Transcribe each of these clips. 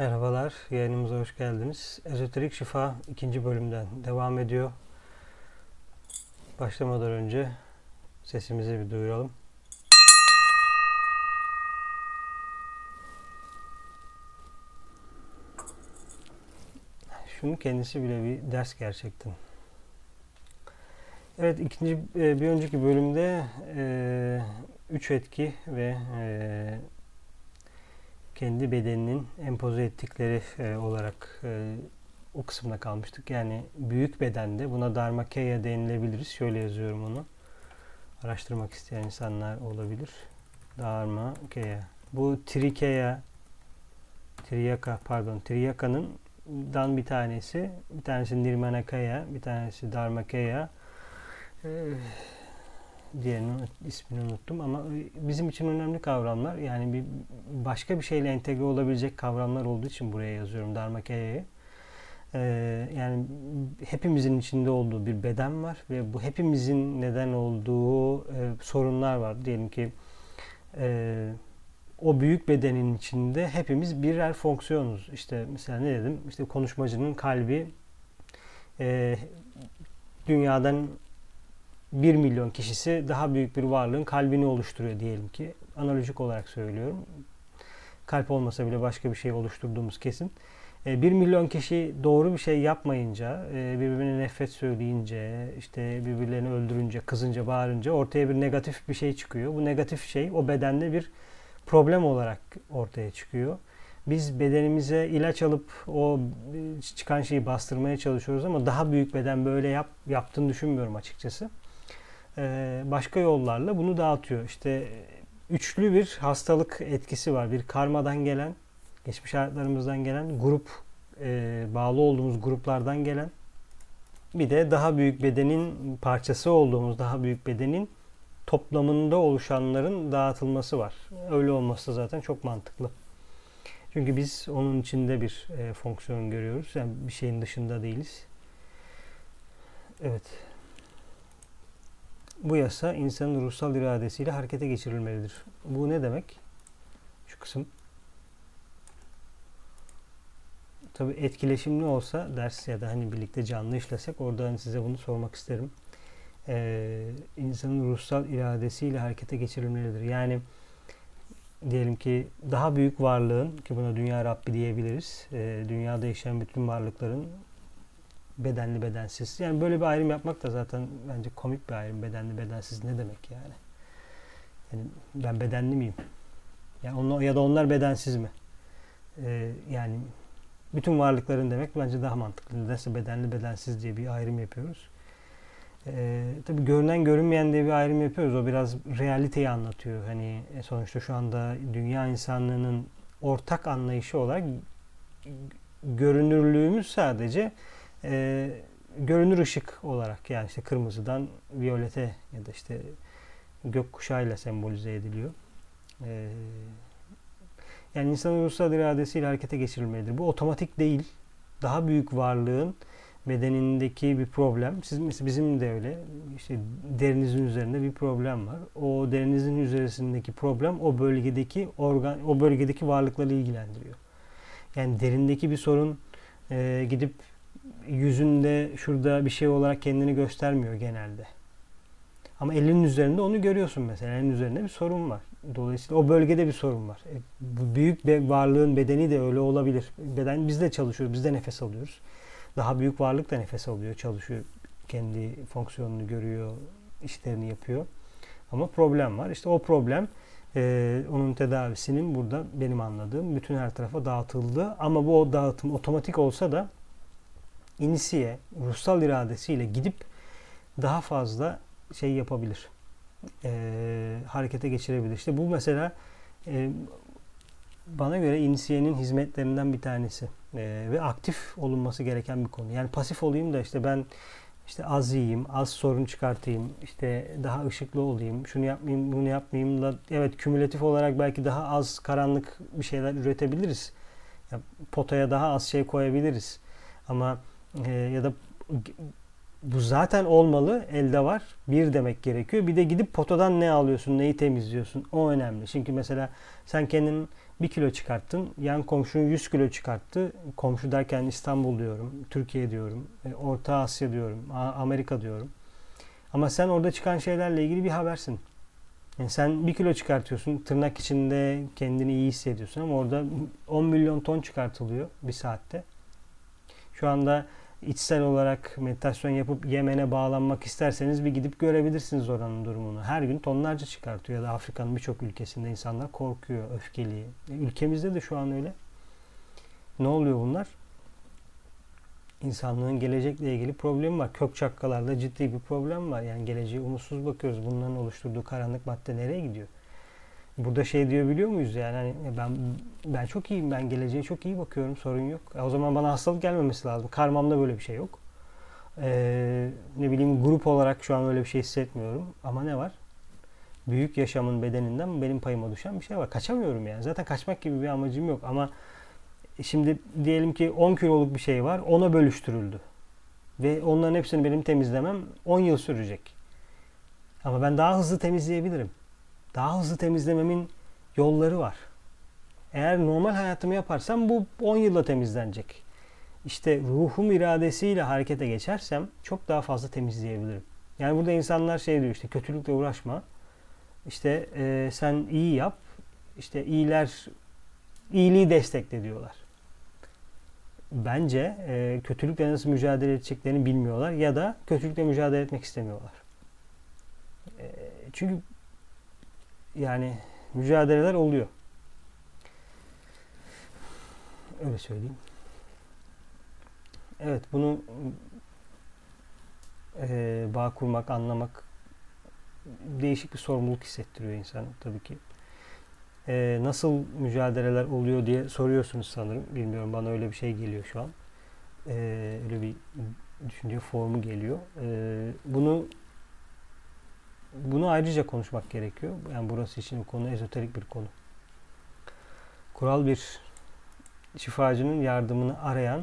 Merhabalar, yayınımıza hoş geldiniz. Ezoterik Şifa ikinci bölümden devam ediyor. Başlamadan önce sesimizi bir duyuralım. Şunun kendisi bile bir ders gerçekten. Evet, ikinci e, bir önceki bölümde e, üç etki ve e, kendi bedeninin empoze ettikleri e, olarak e, o kısımda kalmıştık. Yani büyük bedende buna Dharmakaya denilebiliriz. Şöyle yazıyorum onu. Araştırmak isteyen insanlar olabilir. Dharmakaya. Bu Trikeya Triyaka pardon Triyaka'nın dan bir tanesi. Bir tanesi Nirmanakaya, bir tanesi Dharmakaya. Ee, diğerinin ismini unuttum ama bizim için önemli kavramlar. Yani bir başka bir şeyle entegre olabilecek kavramlar olduğu için buraya yazıyorum Dharmakaya'yı. Ee, yani hepimizin içinde olduğu bir beden var ve bu hepimizin neden olduğu e, sorunlar var. Diyelim ki e, o büyük bedenin içinde hepimiz birer fonksiyonuz. İşte mesela ne dedim? İşte konuşmacının kalbi e, dünyadan 1 milyon kişisi daha büyük bir varlığın kalbini oluşturuyor diyelim ki. Analojik olarak söylüyorum. Kalp olmasa bile başka bir şey oluşturduğumuz kesin. 1 e, milyon kişi doğru bir şey yapmayınca, e, birbirine nefret söyleyince, işte birbirlerini öldürünce, kızınca, bağırınca ortaya bir negatif bir şey çıkıyor. Bu negatif şey o bedende bir problem olarak ortaya çıkıyor. Biz bedenimize ilaç alıp o çıkan şeyi bastırmaya çalışıyoruz ama daha büyük beden böyle yap, yaptığını düşünmüyorum açıkçası. Ee, başka yollarla bunu dağıtıyor. İşte üçlü bir hastalık etkisi var. Bir karmadan gelen, geçmiş hayatlarımızdan gelen, grup e, bağlı olduğumuz gruplardan gelen, bir de daha büyük bedenin parçası olduğumuz daha büyük bedenin toplamında oluşanların dağıtılması var. Öyle olması zaten çok mantıklı. Çünkü biz onun içinde bir e, fonksiyon görüyoruz. Yani bir şeyin dışında değiliz. Evet. Bu yasa insanın ruhsal iradesiyle harekete geçirilmelidir. Bu ne demek? Şu kısım. Tabi etkileşimli olsa ders ya da hani birlikte canlı işlesek orada hani size bunu sormak isterim. Ee, insanın ruhsal iradesiyle harekete geçirilmelidir. Yani diyelim ki daha büyük varlığın ki buna dünya Rabbi diyebiliriz. E, dünyada yaşayan bütün varlıkların bedenli bedensiz. Yani böyle bir ayrım yapmak da zaten bence komik bir ayrım. Bedenli bedensiz ne demek yani? Yani ben bedenli miyim? Yani onlar, ya da onlar bedensiz mi? Ee, yani bütün varlıkların demek bence daha mantıklı. Nedense bedenli bedensiz diye bir ayrım yapıyoruz. Ee, tabii görünen görünmeyen diye bir ayrım yapıyoruz. O biraz realiteyi anlatıyor. Hani e, sonuçta şu anda dünya insanlığının ortak anlayışı olarak görünürlüğümüz sadece e, görünür ışık olarak yani işte kırmızıdan viyolete ya da işte gökkuşağıyla sembolize ediliyor. E, yani insanın ruhsal iradesiyle harekete geçirilmelidir. Bu otomatik değil. Daha büyük varlığın bedenindeki bir problem. Siz mesela bizim de öyle. İşte derinizin üzerinde bir problem var. O derinizin üzerindeki problem o bölgedeki organ o bölgedeki varlıkları ilgilendiriyor. Yani derindeki bir sorun e, gidip yüzünde şurada bir şey olarak kendini göstermiyor genelde. Ama elinin üzerinde onu görüyorsun mesela. Elinin üzerinde bir sorun var. Dolayısıyla o bölgede bir sorun var. E, büyük bir varlığın bedeni de öyle olabilir. Beden biz de çalışıyoruz, biz de nefes alıyoruz. Daha büyük varlık da nefes alıyor, çalışıyor. Kendi fonksiyonunu görüyor, işlerini yapıyor. Ama problem var. İşte o problem e, onun tedavisinin burada benim anladığım bütün her tarafa dağıtıldı. Ama bu dağıtım otomatik olsa da inisiye, ruhsal iradesiyle gidip daha fazla şey yapabilir. E, harekete geçirebilir. İşte bu mesela e, bana göre inisiyenin hizmetlerinden bir tanesi. E, ve aktif olunması gereken bir konu. Yani pasif olayım da işte ben işte az yiyeyim, az sorun çıkartayım, işte daha ışıklı olayım, şunu yapmayayım, bunu yapmayayım da evet kümülatif olarak belki daha az karanlık bir şeyler üretebiliriz. Ya, potaya daha az şey koyabiliriz. Ama e, ya da bu zaten olmalı. Elde var. Bir demek gerekiyor. Bir de gidip potadan ne alıyorsun, neyi temizliyorsun. O önemli. Çünkü mesela sen kendin bir kilo çıkarttın. Yan komşun 100 kilo çıkarttı. Komşu derken İstanbul diyorum, Türkiye diyorum, e, Orta Asya diyorum, Amerika diyorum. Ama sen orada çıkan şeylerle ilgili bir habersin. Yani sen bir kilo çıkartıyorsun. Tırnak içinde kendini iyi hissediyorsun ama orada 10 milyon ton çıkartılıyor bir saatte. Şu anda içsel olarak meditasyon yapıp Yemen'e bağlanmak isterseniz bir gidip görebilirsiniz oranın durumunu. Her gün tonlarca çıkartıyor ya da Afrika'nın birçok ülkesinde insanlar korkuyor, öfkeli. E, ülkemizde de şu an öyle. Ne oluyor bunlar? İnsanlığın gelecekle ilgili problemi var. Kök çakkalarda ciddi bir problem var. Yani geleceğe umutsuz bakıyoruz. Bunların oluşturduğu karanlık madde nereye gidiyor? Burada şey diyor biliyor muyuz yani hani ben ben çok iyiyim ben geleceğe çok iyi bakıyorum sorun yok. E o zaman bana hastalık gelmemesi lazım. Karmamda böyle bir şey yok. Ee, ne bileyim grup olarak şu an öyle bir şey hissetmiyorum. Ama ne var? Büyük yaşamın bedeninden benim payıma düşen bir şey var. Kaçamıyorum yani. Zaten kaçmak gibi bir amacım yok ama şimdi diyelim ki 10 kiloluk bir şey var. Ona bölüştürüldü. Ve onların hepsini benim temizlemem 10 yıl sürecek. Ama ben daha hızlı temizleyebilirim daha hızlı temizlememin yolları var. Eğer normal hayatımı yaparsam bu 10 yılda temizlenecek. İşte ruhum iradesiyle harekete geçersem çok daha fazla temizleyebilirim. Yani burada insanlar şey diyor işte kötülükle uğraşma. İşte e, sen iyi yap. İşte iyiler iyiliği destekle diyorlar. Bence e, kötülükle nasıl mücadele edeceklerini bilmiyorlar ya da kötülükle mücadele etmek istemiyorlar. E, çünkü yani mücadeleler oluyor. Öyle söyleyeyim. Evet bunu e, bağ kurmak, anlamak değişik bir sorumluluk hissettiriyor insana tabii ki. E, nasıl mücadeleler oluyor diye soruyorsunuz sanırım. Bilmiyorum bana öyle bir şey geliyor şu an. E, öyle bir düşünce formu geliyor. E, bunu bunu ayrıca konuşmak gerekiyor. Yani burası için konu ezoterik bir konu. Kural bir şifacının yardımını arayan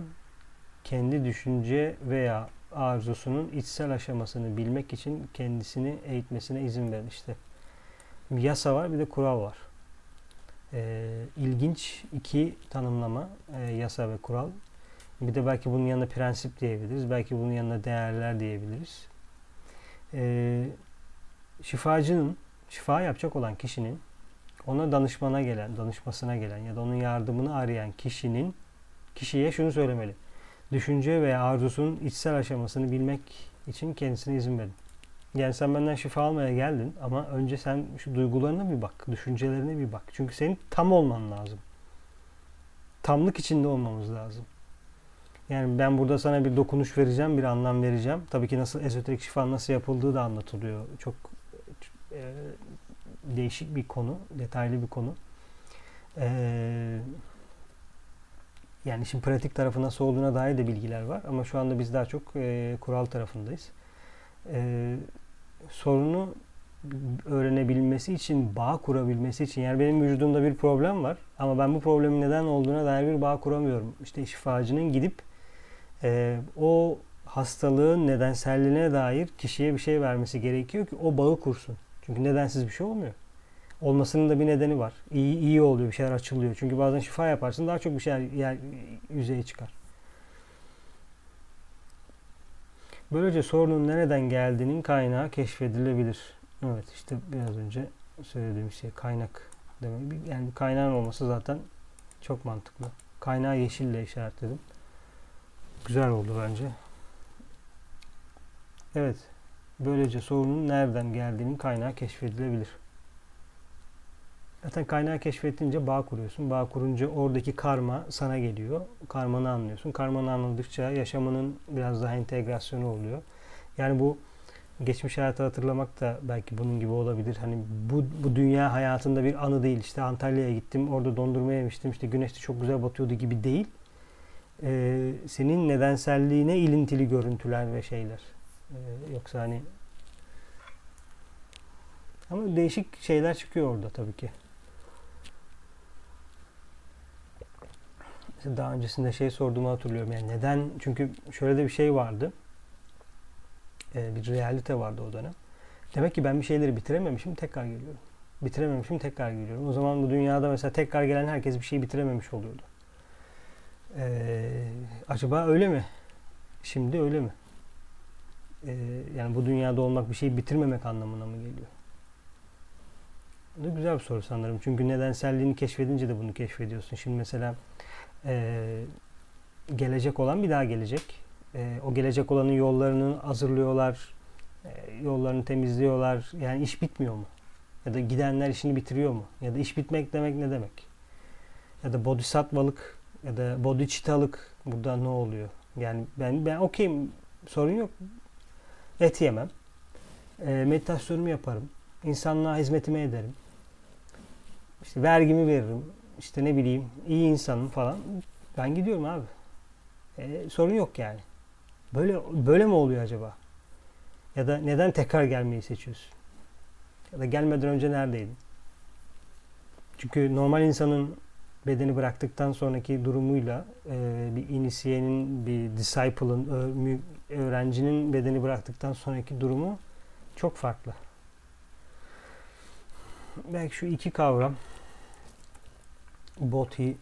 kendi düşünce veya arzusunun içsel aşamasını bilmek için kendisini eğitmesine izin verin. İşte bir yasa var bir de kural var. Ee, ilginç iki tanımlama e, yasa ve kural. Bir de belki bunun yanına prensip diyebiliriz. Belki bunun yanına değerler diyebiliriz. Ee, şifacının, şifa yapacak olan kişinin ona danışmana gelen, danışmasına gelen ya da onun yardımını arayan kişinin kişiye şunu söylemeli. Düşünce veya arzusunun içsel aşamasını bilmek için kendisine izin verin. Yani sen benden şifa almaya geldin ama önce sen şu duygularına bir bak, düşüncelerine bir bak. Çünkü senin tam olman lazım. Tamlık içinde olmamız lazım. Yani ben burada sana bir dokunuş vereceğim, bir anlam vereceğim. Tabii ki nasıl ezoterik şifa nasıl yapıldığı da anlatılıyor. Çok e, değişik bir konu, detaylı bir konu. E, yani işin pratik tarafı nasıl olduğuna dair de bilgiler var ama şu anda biz daha çok e, kural tarafındayız. E, sorunu öğrenebilmesi için, bağ kurabilmesi için yani benim vücudumda bir problem var ama ben bu problemin neden olduğuna dair bir bağ kuramıyorum. İşte şifacının gidip e, o hastalığın nedenselliğine dair kişiye bir şey vermesi gerekiyor ki o bağı kursun. Çünkü nedensiz bir şey olmuyor. Olmasının da bir nedeni var. İyi, iyi oluyor, bir şeyler açılıyor. Çünkü bazen şifa yaparsın daha çok bir şeyler yer, yüzeye çıkar. Böylece sorunun nereden geldiğinin kaynağı keşfedilebilir. Evet işte biraz önce söylediğim şey kaynak demek. Yani kaynağın olması zaten çok mantıklı. Kaynağı yeşille işaretledim. Güzel oldu bence. Evet. Böylece sorunun nereden geldiğinin kaynağı keşfedilebilir. Zaten kaynağı keşfettince bağ kuruyorsun. Bağ kurunca oradaki karma sana geliyor. Karmanı anlıyorsun. Karmanı anladıkça yaşamının biraz daha entegrasyonu oluyor. Yani bu geçmiş hayatı hatırlamak da belki bunun gibi olabilir. Hani bu, bu dünya hayatında bir anı değil. İşte Antalya'ya gittim, orada dondurma yemiştim, işte güneş de çok güzel batıyordu gibi değil. Ee, senin nedenselliğine ilintili görüntüler ve şeyler. Ee, yoksa hani ama değişik şeyler çıkıyor orada tabii ki. Mesela daha öncesinde şey sorduğumu hatırlıyorum. Yani neden? Çünkü şöyle de bir şey vardı. e, bir realite vardı o dönem. Demek ki ben bir şeyleri bitirememişim, tekrar geliyorum. Bitirememişim, tekrar geliyorum. O zaman bu dünyada mesela tekrar gelen herkes bir şeyi bitirememiş oluyordu. Ee, acaba öyle mi? Şimdi öyle mi? Ee, yani bu dünyada olmak bir şeyi bitirmemek anlamına mı geliyor? Bu da güzel bir soru sanırım. Çünkü nedenselliğini keşfedince de bunu keşfediyorsun. Şimdi mesela e, gelecek olan bir daha gelecek. E, o gelecek olanın yollarını hazırlıyorlar, e, yollarını temizliyorlar. Yani iş bitmiyor mu? Ya da gidenler işini bitiriyor mu? Ya da iş bitmek demek ne demek? Ya da bodhisattvalık ya da bodhicittalık burada ne oluyor? Yani ben ben okeyim sorun yok. Et yemem. E, meditasyonumu yaparım. İnsanlığa hizmetimi ederim. İşte vergimi veririm. İşte ne bileyim iyi insanım falan. Ben gidiyorum abi. E, sorun yok yani. Böyle böyle mi oluyor acaba? Ya da neden tekrar gelmeyi seçiyorsun? Ya da gelmeden önce neredeydin? Çünkü normal insanın bedeni bıraktıktan sonraki durumuyla e, bir inisiyenin, bir disciple'ın, öğrencinin bedeni bıraktıktan sonraki durumu çok farklı. Belki şu iki kavram Bodhi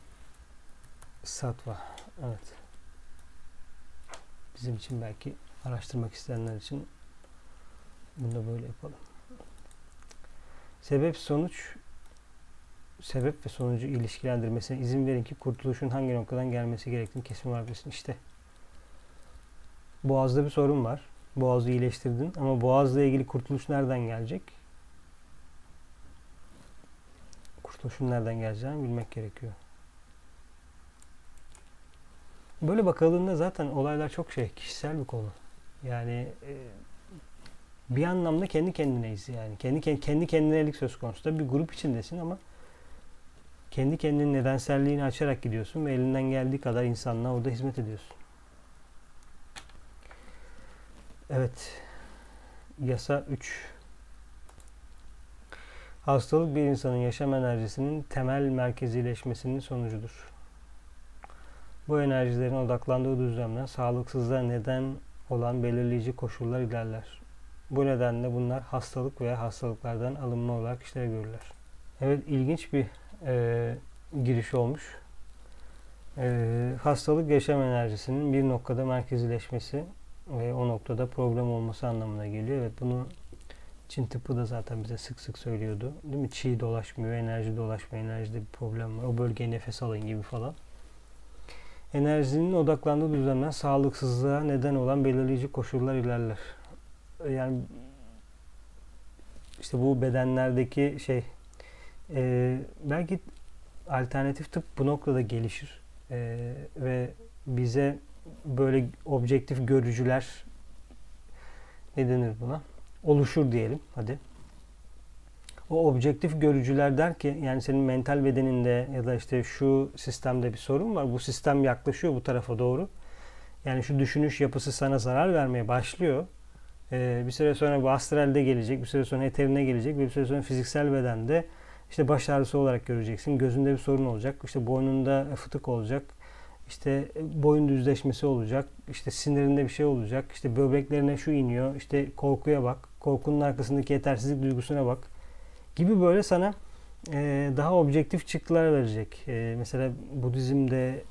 Sattva. Evet. Bizim için belki araştırmak isteyenler için bunu da böyle yapalım. Sebep sonuç sebep ve sonucu ilişkilendirmesine izin verin ki kurtuluşun hangi noktadan gelmesi gerektiğini kesin olarak bilsin. İşte boğazda bir sorun var. Boğazı iyileştirdin ama boğazla ilgili kurtuluş nereden gelecek? Kurtuluşun nereden geleceğini bilmek gerekiyor. Böyle bakıldığında zaten olaylar çok şey, kişisel bir konu. Yani e, bir anlamda kendi kendineyiz yani. Kendi kendi kendinelik söz konusu. da bir grup içindesin ama kendi kendinin nedenselliğini açarak gidiyorsun ve elinden geldiği kadar insanlığa orada hizmet ediyorsun. Evet. Yasa 3. Hastalık bir insanın yaşam enerjisinin temel merkezileşmesinin sonucudur. Bu enerjilerin odaklandığı düzlemden sağlıksızlığa neden olan belirleyici koşullar ilerler. Bu nedenle bunlar hastalık veya hastalıklardan alınma olarak işlev görürler. Evet ilginç bir e, giriş olmuş. E, hastalık yaşam enerjisinin bir noktada merkezileşmesi ve o noktada problem olması anlamına geliyor. Evet bunu Çin tıbbı da zaten bize sık sık söylüyordu. Değil mi? Çiğ dolaşmıyor, enerji dolaşmıyor, enerjide bir problem var. O bölgeye nefes alın gibi falan. Enerjinin odaklandığı düzlemden sağlıksızlığa neden olan belirleyici koşullar ilerler. Yani işte bu bedenlerdeki şey e, belki alternatif tıp bu noktada gelişir e, ve bize böyle objektif görücüler ne denir buna? Oluşur diyelim hadi. O objektif görücüler der ki yani senin mental bedeninde ya da işte şu sistemde bir sorun var. Bu sistem yaklaşıyor bu tarafa doğru. Yani şu düşünüş yapısı sana zarar vermeye başlıyor. Ee, bir süre sonra bu astralde gelecek, bir süre sonra eterine gelecek bir süre sonra fiziksel bedende işte baş ağrısı olarak göreceksin. Gözünde bir sorun olacak. işte boynunda fıtık olacak. İşte boyun düzleşmesi olacak. işte sinirinde bir şey olacak. işte böbreklerine şu iniyor. işte korkuya bak. Korkunun arkasındaki yetersizlik duygusuna bak. Gibi böyle sana e, daha objektif çıktılar verecek. E, mesela Budizm'de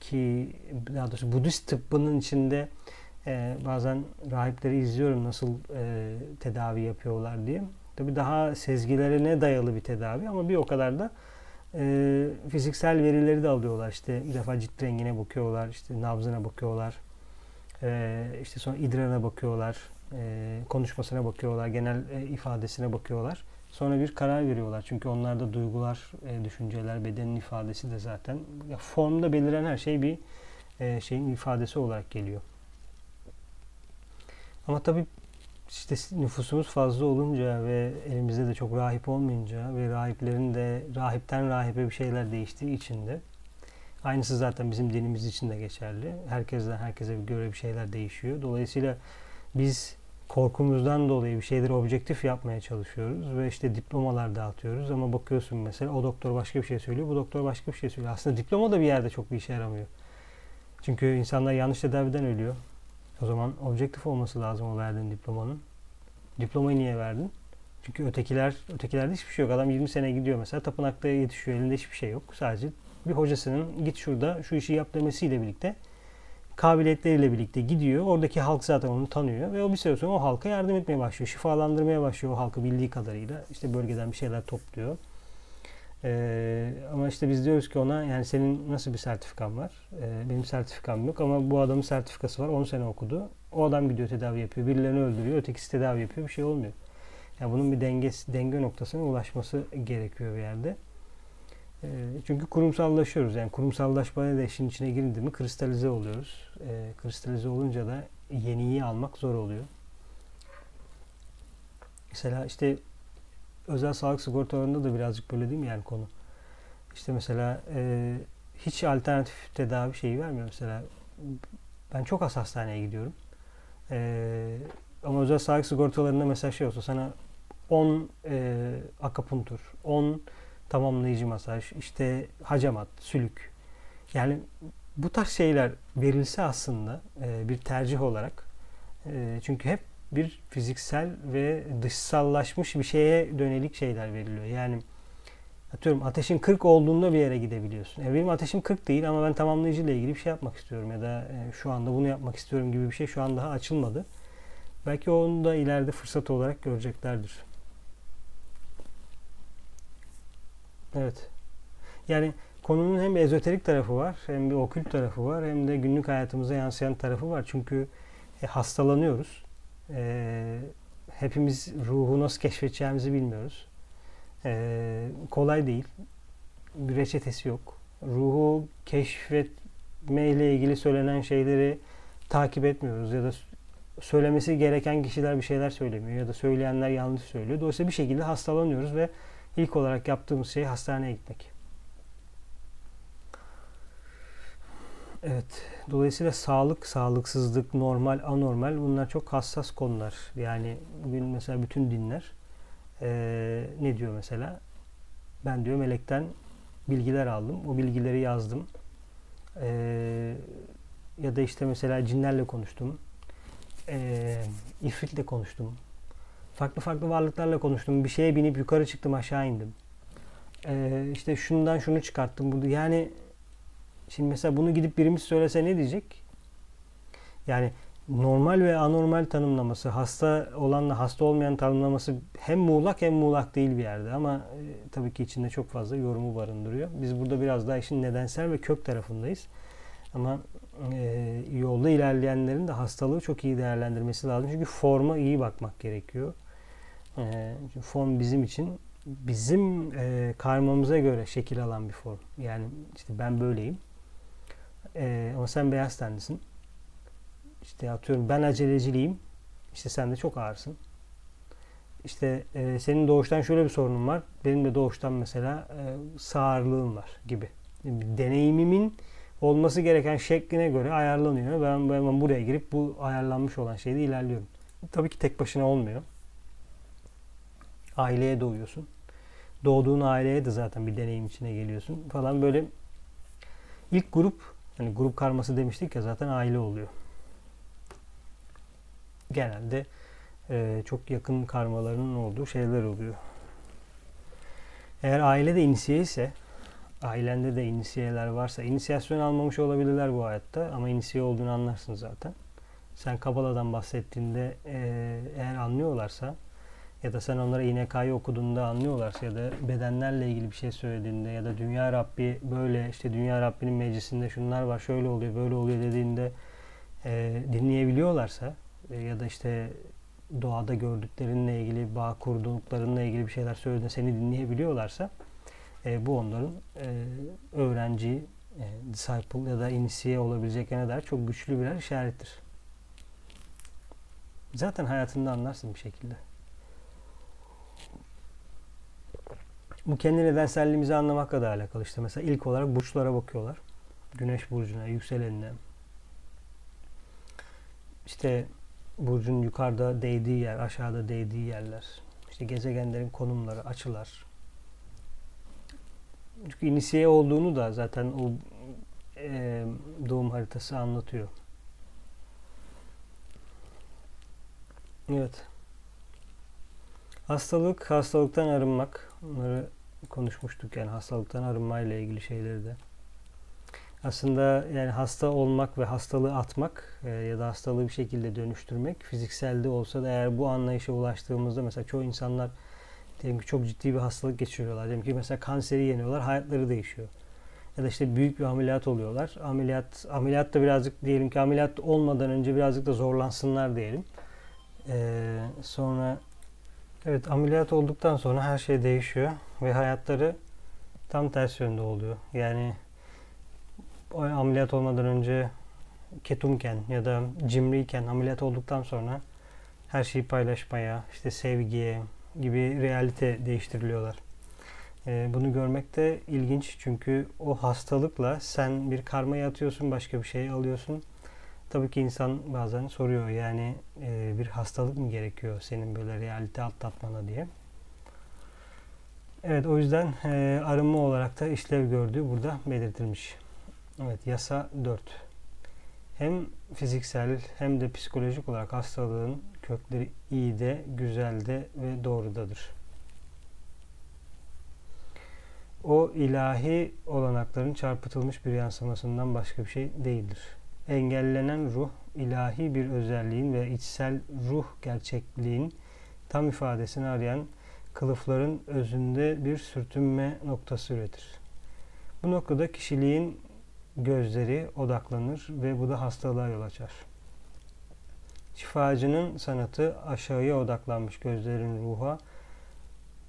ki daha doğrusu Budist tıbbının içinde e, bazen rahipleri izliyorum nasıl e, tedavi yapıyorlar diye. Tabi daha sezgilerine dayalı bir tedavi ama bir o kadar da e, fiziksel verileri de alıyorlar. İşte bir defa cilt rengine bakıyorlar, işte nabzına bakıyorlar, e, işte sonra idrarına bakıyorlar, e, konuşmasına bakıyorlar, genel e, ifadesine bakıyorlar. Sonra bir karar veriyorlar. Çünkü onlarda duygular, e, düşünceler, bedenin ifadesi de zaten ya formda beliren her şey bir e, şeyin ifadesi olarak geliyor. Ama tabii işte nüfusumuz fazla olunca ve elimizde de çok rahip olmayınca ve rahiplerin de rahipten rahibe bir şeyler değiştiği için de aynısı zaten bizim dinimiz için de geçerli. Herkesten herkese göre bir şeyler değişiyor. Dolayısıyla biz korkumuzdan dolayı bir şeyleri objektif yapmaya çalışıyoruz ve işte diplomalar dağıtıyoruz ama bakıyorsun mesela o doktor başka bir şey söylüyor, bu doktor başka bir şey söylüyor. Aslında diploma da bir yerde çok bir işe yaramıyor. Çünkü insanlar yanlış tedaviden ölüyor O zaman objektif olması lazım o verdiğin diplomanın. Diplomayı niye verdin? Çünkü ötekiler, ötekilerde hiçbir şey yok. Adam 20 sene gidiyor mesela tapınakta yetişiyor. Elinde hiçbir şey yok. Sadece bir hocasının git şurada şu işi yap demesiyle birlikte kabiliyetleriyle birlikte gidiyor. Oradaki halk zaten onu tanıyor ve o bir süre sonra o halka yardım etmeye başlıyor. Şifalandırmaya başlıyor o halkı bildiği kadarıyla. İşte bölgeden bir şeyler topluyor. Ee, ama işte biz diyoruz ki ona yani senin nasıl bir sertifikan var? Ee, benim sertifikam yok ama bu adamın sertifikası var. 10 sene okudu. O adam gidiyor tedavi yapıyor. Birilerini öldürüyor. Ötekisi tedavi yapıyor. Bir şey olmuyor. Yani bunun bir dengesi, denge noktasına ulaşması gerekiyor bir yerde. E, çünkü kurumsallaşıyoruz. Yani kurumsallaşmaya da işin içine girildi mi kristalize oluyoruz. E, kristalize olunca da yeniyi almak zor oluyor. Mesela işte özel sağlık sigortalarında da birazcık böyle değil mi yani konu? İşte mesela e, hiç alternatif tedavi şeyi vermiyor. Mesela ben çok az hastaneye gidiyorum. E, ama özel sağlık sigortalarında mesela şey olsa sana 10 e, akapuntur, 10 tamamlayıcı masaj, işte hacamat, sülük. Yani bu tarz şeyler verilse aslında e, bir tercih olarak e, çünkü hep bir fiziksel ve dışsallaşmış bir şeye dönelik şeyler veriliyor. Yani atıyorum ateşin 40 olduğunda bir yere gidebiliyorsun. E benim ateşim 40 değil ama ben tamamlayıcı ile ilgili bir şey yapmak istiyorum ya da e, şu anda bunu yapmak istiyorum gibi bir şey şu an daha açılmadı. Belki onu da ileride fırsat olarak göreceklerdir. Evet. Yani konunun hem ezoterik tarafı var, hem bir okült tarafı var, hem de günlük hayatımıza yansıyan tarafı var. Çünkü e, hastalanıyoruz. E, hepimiz ruhu nasıl keşfedeceğimizi bilmiyoruz. E, kolay değil. Bir reçetesi yok. Ruhu keşfetme ile ilgili söylenen şeyleri takip etmiyoruz ya da söylemesi gereken kişiler bir şeyler söylemiyor ya da söyleyenler yanlış söylüyor. Dolayısıyla bir şekilde hastalanıyoruz ve ilk olarak yaptığımız şey hastaneye gitmek. Evet. Dolayısıyla sağlık, sağlıksızlık, normal, anormal bunlar çok hassas konular. Yani bugün mesela bütün dinler ee, ne diyor mesela? Ben diyor melekten bilgiler aldım. O bilgileri yazdım. Ee, ya da işte mesela cinlerle konuştum. Ee, ifritle konuştum. Farklı farklı varlıklarla konuştum. Bir şeye binip yukarı çıktım aşağı indim. Ee, işte şundan şunu çıkarttım. Yani şimdi mesela bunu gidip birimiz söylese ne diyecek? Yani normal ve anormal tanımlaması, hasta olanla hasta olmayan tanımlaması hem muğlak hem muğlak değil bir yerde ama e, tabii ki içinde çok fazla yorumu barındırıyor. Biz burada biraz daha işin nedensel ve kök tarafındayız. Ama e, yolda ilerleyenlerin de hastalığı çok iyi değerlendirmesi lazım. Çünkü forma iyi bakmak gerekiyor. E, form bizim için bizim e, karmamıza göre şekil alan bir form. Yani işte ben böyleyim. E, ama sen beyaz tenlisin. İşte atıyorum ben aceleciliyim. İşte sen de çok ağırsın. İşte e, senin doğuştan şöyle bir sorunun var. Benim de doğuştan mesela e, sağırlığım var gibi. Deneyimimin olması gereken şekline göre ayarlanıyor. Ben, ben buraya girip bu ayarlanmış olan şeyde ilerliyorum. Tabii ki tek başına olmuyor. Aileye doğuyorsun. Doğduğun aileye de zaten bir deneyim içine geliyorsun falan böyle ilk grup hani grup karması demiştik ya zaten aile oluyor. Genelde e, çok yakın karmalarının olduğu şeyler oluyor. Eğer aile de inisiye ise ailende de inisiyeler varsa inisiyasyon almamış olabilirler bu hayatta ama inisiye olduğunu anlarsın zaten. Sen Kabala'dan bahsettiğinde e, eğer anlıyorlarsa ya da sen onlara İNK'yı okuduğunda anlıyorlarsa ya da bedenlerle ilgili bir şey söylediğinde ya da Dünya Rabbi böyle işte Dünya Rabbi'nin meclisinde şunlar var şöyle oluyor böyle oluyor dediğinde e, dinleyebiliyorlarsa e, ya da işte doğada gördüklerinle ilgili bağ kurduklarınla ilgili bir şeyler söylediğinde seni dinleyebiliyorlarsa e, bu onların e, öğrenci, e, disciple ya da inisiye olabileceklerine dair çok güçlü birer işarettir. Zaten hayatında anlarsın bir şekilde. Bu kendi nedenselliğimizi anlamakla da alakalı. İşte mesela ilk olarak burçlara bakıyorlar. Güneş burcuna, yükselenine. İşte burcun yukarıda değdiği yer, aşağıda değdiği yerler. İşte gezegenlerin konumları, açılar. Çünkü inisiye olduğunu da zaten o e, doğum haritası anlatıyor. Evet. Hastalık, hastalıktan arınmak. Bunları konuşmuştuk yani hastalıktan arınmayla ilgili şeyleri de. Aslında yani hasta olmak ve hastalığı atmak e, ya da hastalığı bir şekilde dönüştürmek fizikselde olsa da eğer bu anlayışa ulaştığımızda mesela çoğu insanlar diyelim ki çok ciddi bir hastalık geçiriyorlar. Diyelim ki mesela kanseri yeniyorlar, hayatları değişiyor. Ya da işte büyük bir ameliyat oluyorlar. Ameliyat ameliyat da birazcık diyelim ki ameliyat olmadan önce birazcık da zorlansınlar diyelim. Ee, sonra evet ameliyat olduktan sonra her şey değişiyor ve hayatları tam ters yönde oluyor. Yani ameliyat olmadan önce ketumken ya da cimriyken ameliyat olduktan sonra her şeyi paylaşmaya, işte sevgiye gibi realite değiştiriliyorlar. Ee, bunu görmek de ilginç çünkü o hastalıkla sen bir karmayı atıyorsun, başka bir şey alıyorsun. Tabii ki insan bazen soruyor yani e, bir hastalık mı gerekiyor senin böyle realite atlatmana diye. Evet o yüzden e, arınma olarak da işlev gördüğü burada belirtilmiş. Evet yasa 4. Hem fiziksel hem de psikolojik olarak hastalığın kökleri iyi de, güzel de ve doğrudadır. O ilahi olanakların çarpıtılmış bir yansımasından başka bir şey değildir. Engellenen ruh, ilahi bir özelliğin ve içsel ruh gerçekliğin tam ifadesini arayan kılıfların özünde bir sürtünme noktası üretir. Bu noktada kişiliğin gözleri odaklanır ve bu da hastalığa yol açar. Şifacının sanatı aşağıya odaklanmış gözlerin ruha,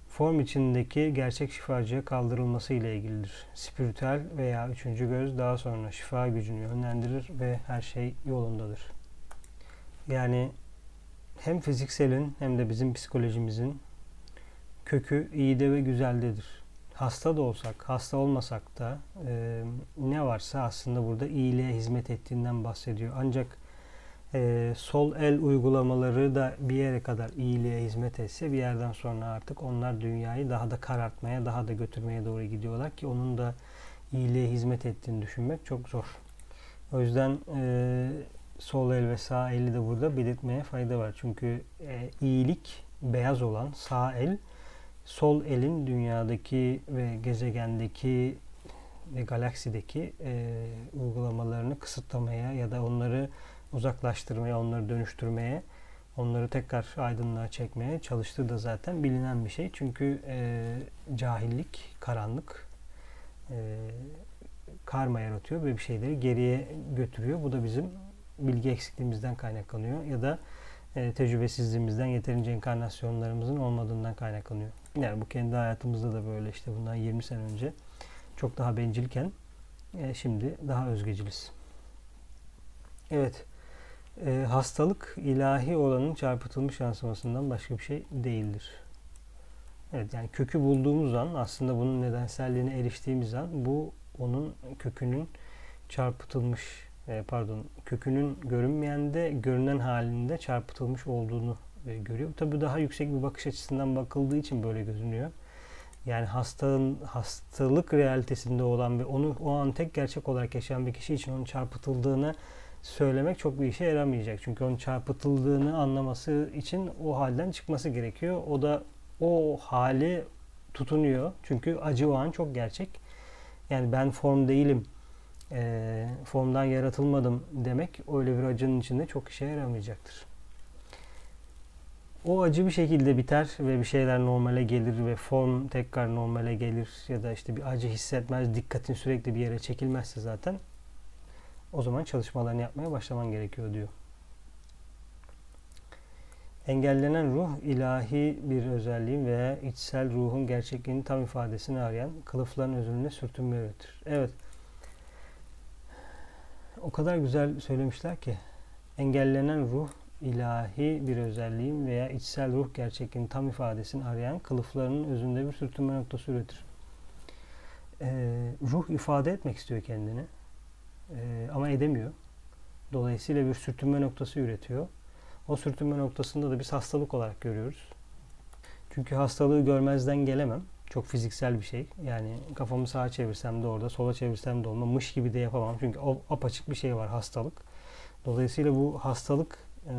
form içindeki gerçek şifacıya kaldırılması ile ilgilidir. Spiritüel veya üçüncü göz daha sonra şifa gücünü yönlendirir ve her şey yolundadır. Yani hem fizikselin hem de bizim psikolojimizin kökü iyide ve güzeldedir. Hasta da olsak, hasta olmasak da e, ne varsa aslında burada iyiliğe hizmet ettiğinden bahsediyor. Ancak e, sol el uygulamaları da bir yere kadar iyiliğe hizmet etse bir yerden sonra artık onlar dünyayı daha da karartmaya, daha da götürmeye doğru gidiyorlar ki onun da iyiliğe hizmet ettiğini düşünmek çok zor. O yüzden e, sol el ve sağ eli de burada belirtmeye fayda var. Çünkü e, iyilik beyaz olan sağ el sol elin dünyadaki ve gezegendeki ve galaksideki e, uygulamalarını kısıtlamaya ya da onları uzaklaştırmaya, onları dönüştürmeye, onları tekrar aydınlığa çekmeye çalıştığı da zaten bilinen bir şey. Çünkü e, cahillik, karanlık e, karma yaratıyor ve bir şeyleri geriye götürüyor. Bu da bizim bilgi eksikliğimizden kaynaklanıyor ya da e, tecrübesizliğimizden yeterince enkarnasyonlarımızın olmadığından kaynaklanıyor. Yani bu kendi hayatımızda da böyle işte bundan 20 sene önce çok daha bencilken e, şimdi daha özgeciliz. Evet. E, hastalık ilahi olanın çarpıtılmış yansımasından başka bir şey değildir. Evet yani kökü bulduğumuz an aslında bunun nedenselliğine eriştiğimiz an bu onun kökünün çarpıtılmış e, pardon kökünün görünmeyen de görünen halinde çarpıtılmış olduğunu e, görüyor. Tabi daha yüksek bir bakış açısından bakıldığı için böyle görünüyor. Yani hastanın hastalık realitesinde olan ve onu o an tek gerçek olarak yaşayan bir kişi için onun çarpıtıldığını söylemek çok bir işe yaramayacak. Çünkü onun çarpıtıldığını anlaması için o halden çıkması gerekiyor. O da o hali tutunuyor. Çünkü acı o an çok gerçek. Yani ben form değilim, e, formdan yaratılmadım demek öyle bir acının içinde çok işe yaramayacaktır. O acı bir şekilde biter ve bir şeyler normale gelir ve form tekrar normale gelir ya da işte bir acı hissetmez, dikkatin sürekli bir yere çekilmezse zaten o zaman çalışmalarını yapmaya başlaman gerekiyor diyor. Engellenen ruh ilahi bir özelliğin veya içsel ruhun gerçekliğinin tam ifadesini arayan kılıfların özününe sürtünme üretir. Evet. O kadar güzel söylemişler ki engellenen ruh ilahi bir özelliğin veya içsel ruh gerçekliğinin tam ifadesini arayan kılıflarının özünde bir sürtünme noktası üretir. Ee, ruh ifade etmek istiyor kendini ee, ama edemiyor. Dolayısıyla bir sürtünme noktası üretiyor. O sürtünme noktasında da biz hastalık olarak görüyoruz. Çünkü hastalığı görmezden gelemem. Çok fiziksel bir şey. Yani kafamı sağa çevirsem de orada, sola çevirsem de olma. Mış gibi de yapamam. Çünkü o apaçık bir şey var hastalık. Dolayısıyla bu hastalık e,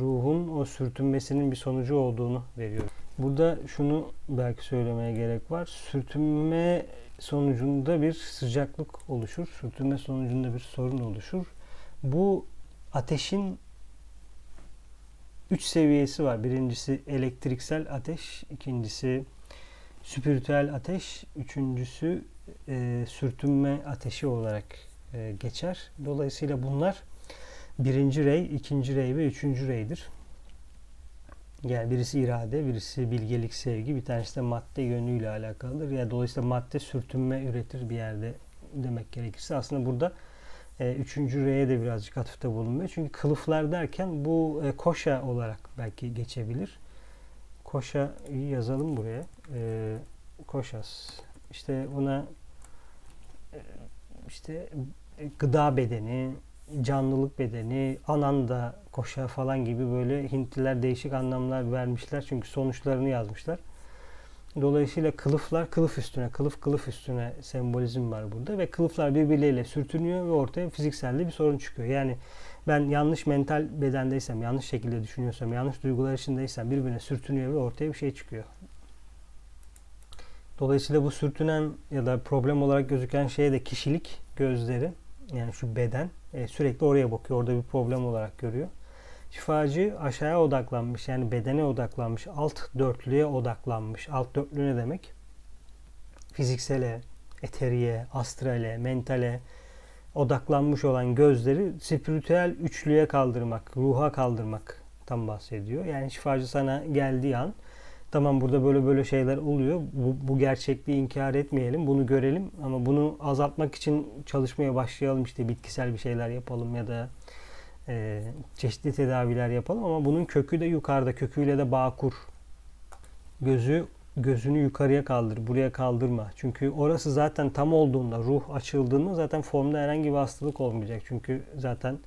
ruhun o sürtünmesinin bir sonucu olduğunu veriyor. Burada şunu belki söylemeye gerek var. Sürtünme sonucunda bir sıcaklık oluşur. Sürtünme sonucunda bir sorun oluşur. Bu ateşin üç seviyesi var. Birincisi elektriksel ateş, ikincisi spiritüel ateş, üçüncüsü e, sürtünme ateşi olarak e, geçer. Dolayısıyla bunlar birinci rey, ikinci rey ve üçüncü reydir. Yani birisi irade, birisi bilgelik, sevgi, bir tanesi de madde yönüyle alakalıdır. Yani dolayısıyla madde sürtünme üretir bir yerde demek gerekirse. Aslında burada e, üçüncü R'ye de birazcık atıfta bulunmuyor. Çünkü kılıflar derken bu e, koşa olarak belki geçebilir. Koşa'yı yazalım buraya. E, koşas. İşte ona e, işte gıda bedeni, canlılık bedeni, ananda koşa falan gibi böyle Hintliler değişik anlamlar vermişler. Çünkü sonuçlarını yazmışlar. Dolayısıyla kılıflar kılıf üstüne, kılıf kılıf üstüne sembolizm var burada ve kılıflar birbirleriyle sürtünüyor ve ortaya fizikselde bir sorun çıkıyor. Yani ben yanlış mental bedendeysem, yanlış şekilde düşünüyorsam, yanlış duygular içindeysem birbirine sürtünüyor ve ortaya bir şey çıkıyor. Dolayısıyla bu sürtünen ya da problem olarak gözüken şey de kişilik gözleri yani şu beden e, sürekli oraya bakıyor. Orada bir problem olarak görüyor. Şifacı aşağıya odaklanmış yani bedene odaklanmış. Alt dörtlüye odaklanmış. Alt dörtlü ne demek? Fiziksele, eteriye, astrale, mentale odaklanmış olan gözleri spiritüel üçlüye kaldırmak, ruha kaldırmak tam bahsediyor. Yani şifacı sana geldiği an tamam burada böyle böyle şeyler oluyor. Bu, bu gerçekliği inkar etmeyelim. Bunu görelim ama bunu azaltmak için çalışmaya başlayalım. İşte bitkisel bir şeyler yapalım ya da e, çeşitli tedaviler yapalım ama bunun kökü de yukarıda. Köküyle de bağ kur. Gözü gözünü yukarıya kaldır, buraya kaldırma. Çünkü orası zaten tam olduğunda, ruh açıldığında zaten formda herhangi bir hastalık olmayacak. Çünkü zaten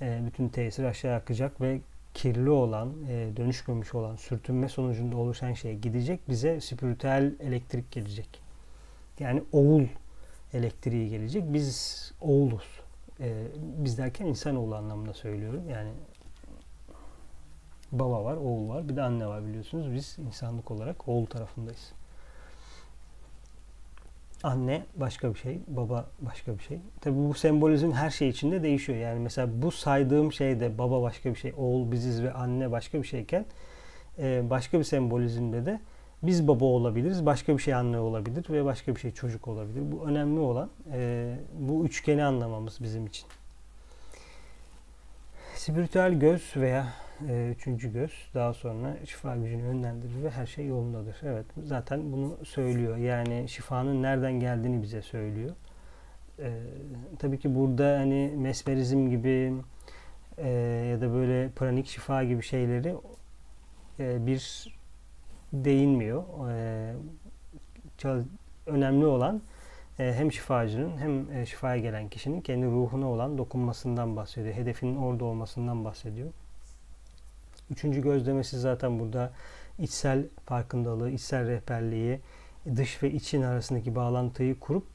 e, bütün tesir aşağı akacak ve kirli olan, e, dönüşmemiş olan, sürtünme sonucunda oluşan şey gidecek. Bize spiritüel elektrik gelecek. Yani oğul elektriği gelecek. Biz oğuluz. E, biz derken insanoğlu anlamında söylüyorum. Yani baba var, oğul var, bir de anne var biliyorsunuz. Biz insanlık olarak oğul tarafındayız. Anne başka bir şey, baba başka bir şey. Tabi bu sembolizm her şey içinde değişiyor. Yani mesela bu saydığım şeyde baba başka bir şey, oğul biziz ve anne başka bir şeyken e, başka bir sembolizmde de biz baba olabiliriz, başka bir şey anne olabilir ve başka bir şey çocuk olabilir. Bu önemli olan e, bu üçgeni anlamamız bizim için. Spiritüel göz veya e, üçüncü göz daha sonra şifa gücünü yönlendirir ve her şey yolundadır. Evet zaten bunu söylüyor. Yani şifanın nereden geldiğini bize söylüyor. E, tabii ki burada hani mesmerizm gibi e, ya da böyle pranik şifa gibi şeyleri e, bir değinmiyor. E, önemli olan e, hem şifacının hem e, şifaya gelen kişinin kendi ruhuna olan dokunmasından bahsediyor. Hedefinin orada olmasından bahsediyor. Üçüncü gözlemesi zaten burada içsel farkındalığı, içsel rehberliği, dış ve için arasındaki bağlantıyı kurup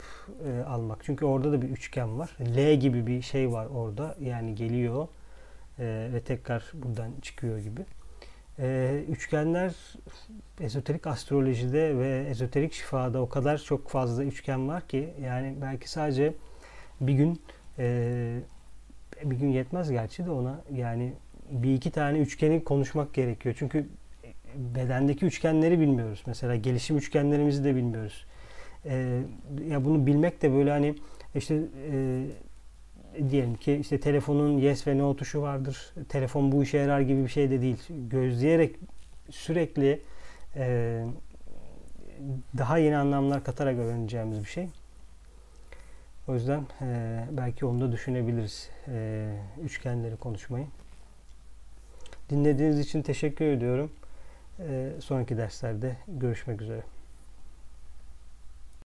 e, almak. Çünkü orada da bir üçgen var. L gibi bir şey var orada. Yani geliyor e, ve tekrar buradan çıkıyor gibi. E, üçgenler ezoterik astrolojide ve ezoterik şifada o kadar çok fazla üçgen var ki yani belki sadece bir gün e, bir gün yetmez gerçi de ona yani bir iki tane üçgeni konuşmak gerekiyor. Çünkü bedendeki üçgenleri bilmiyoruz. Mesela gelişim üçgenlerimizi de bilmiyoruz. Ee, ya bunu bilmek de böyle hani işte e, diyelim ki işte telefonun yes ve no tuşu vardır. Telefon bu işe yarar gibi bir şey de değil. Gözleyerek sürekli e, daha yeni anlamlar katarak öğreneceğimiz bir şey. O yüzden e, belki onu da düşünebiliriz. E, üçgenleri konuşmayı. Dinlediğiniz için teşekkür ediyorum. E, sonraki derslerde görüşmek üzere.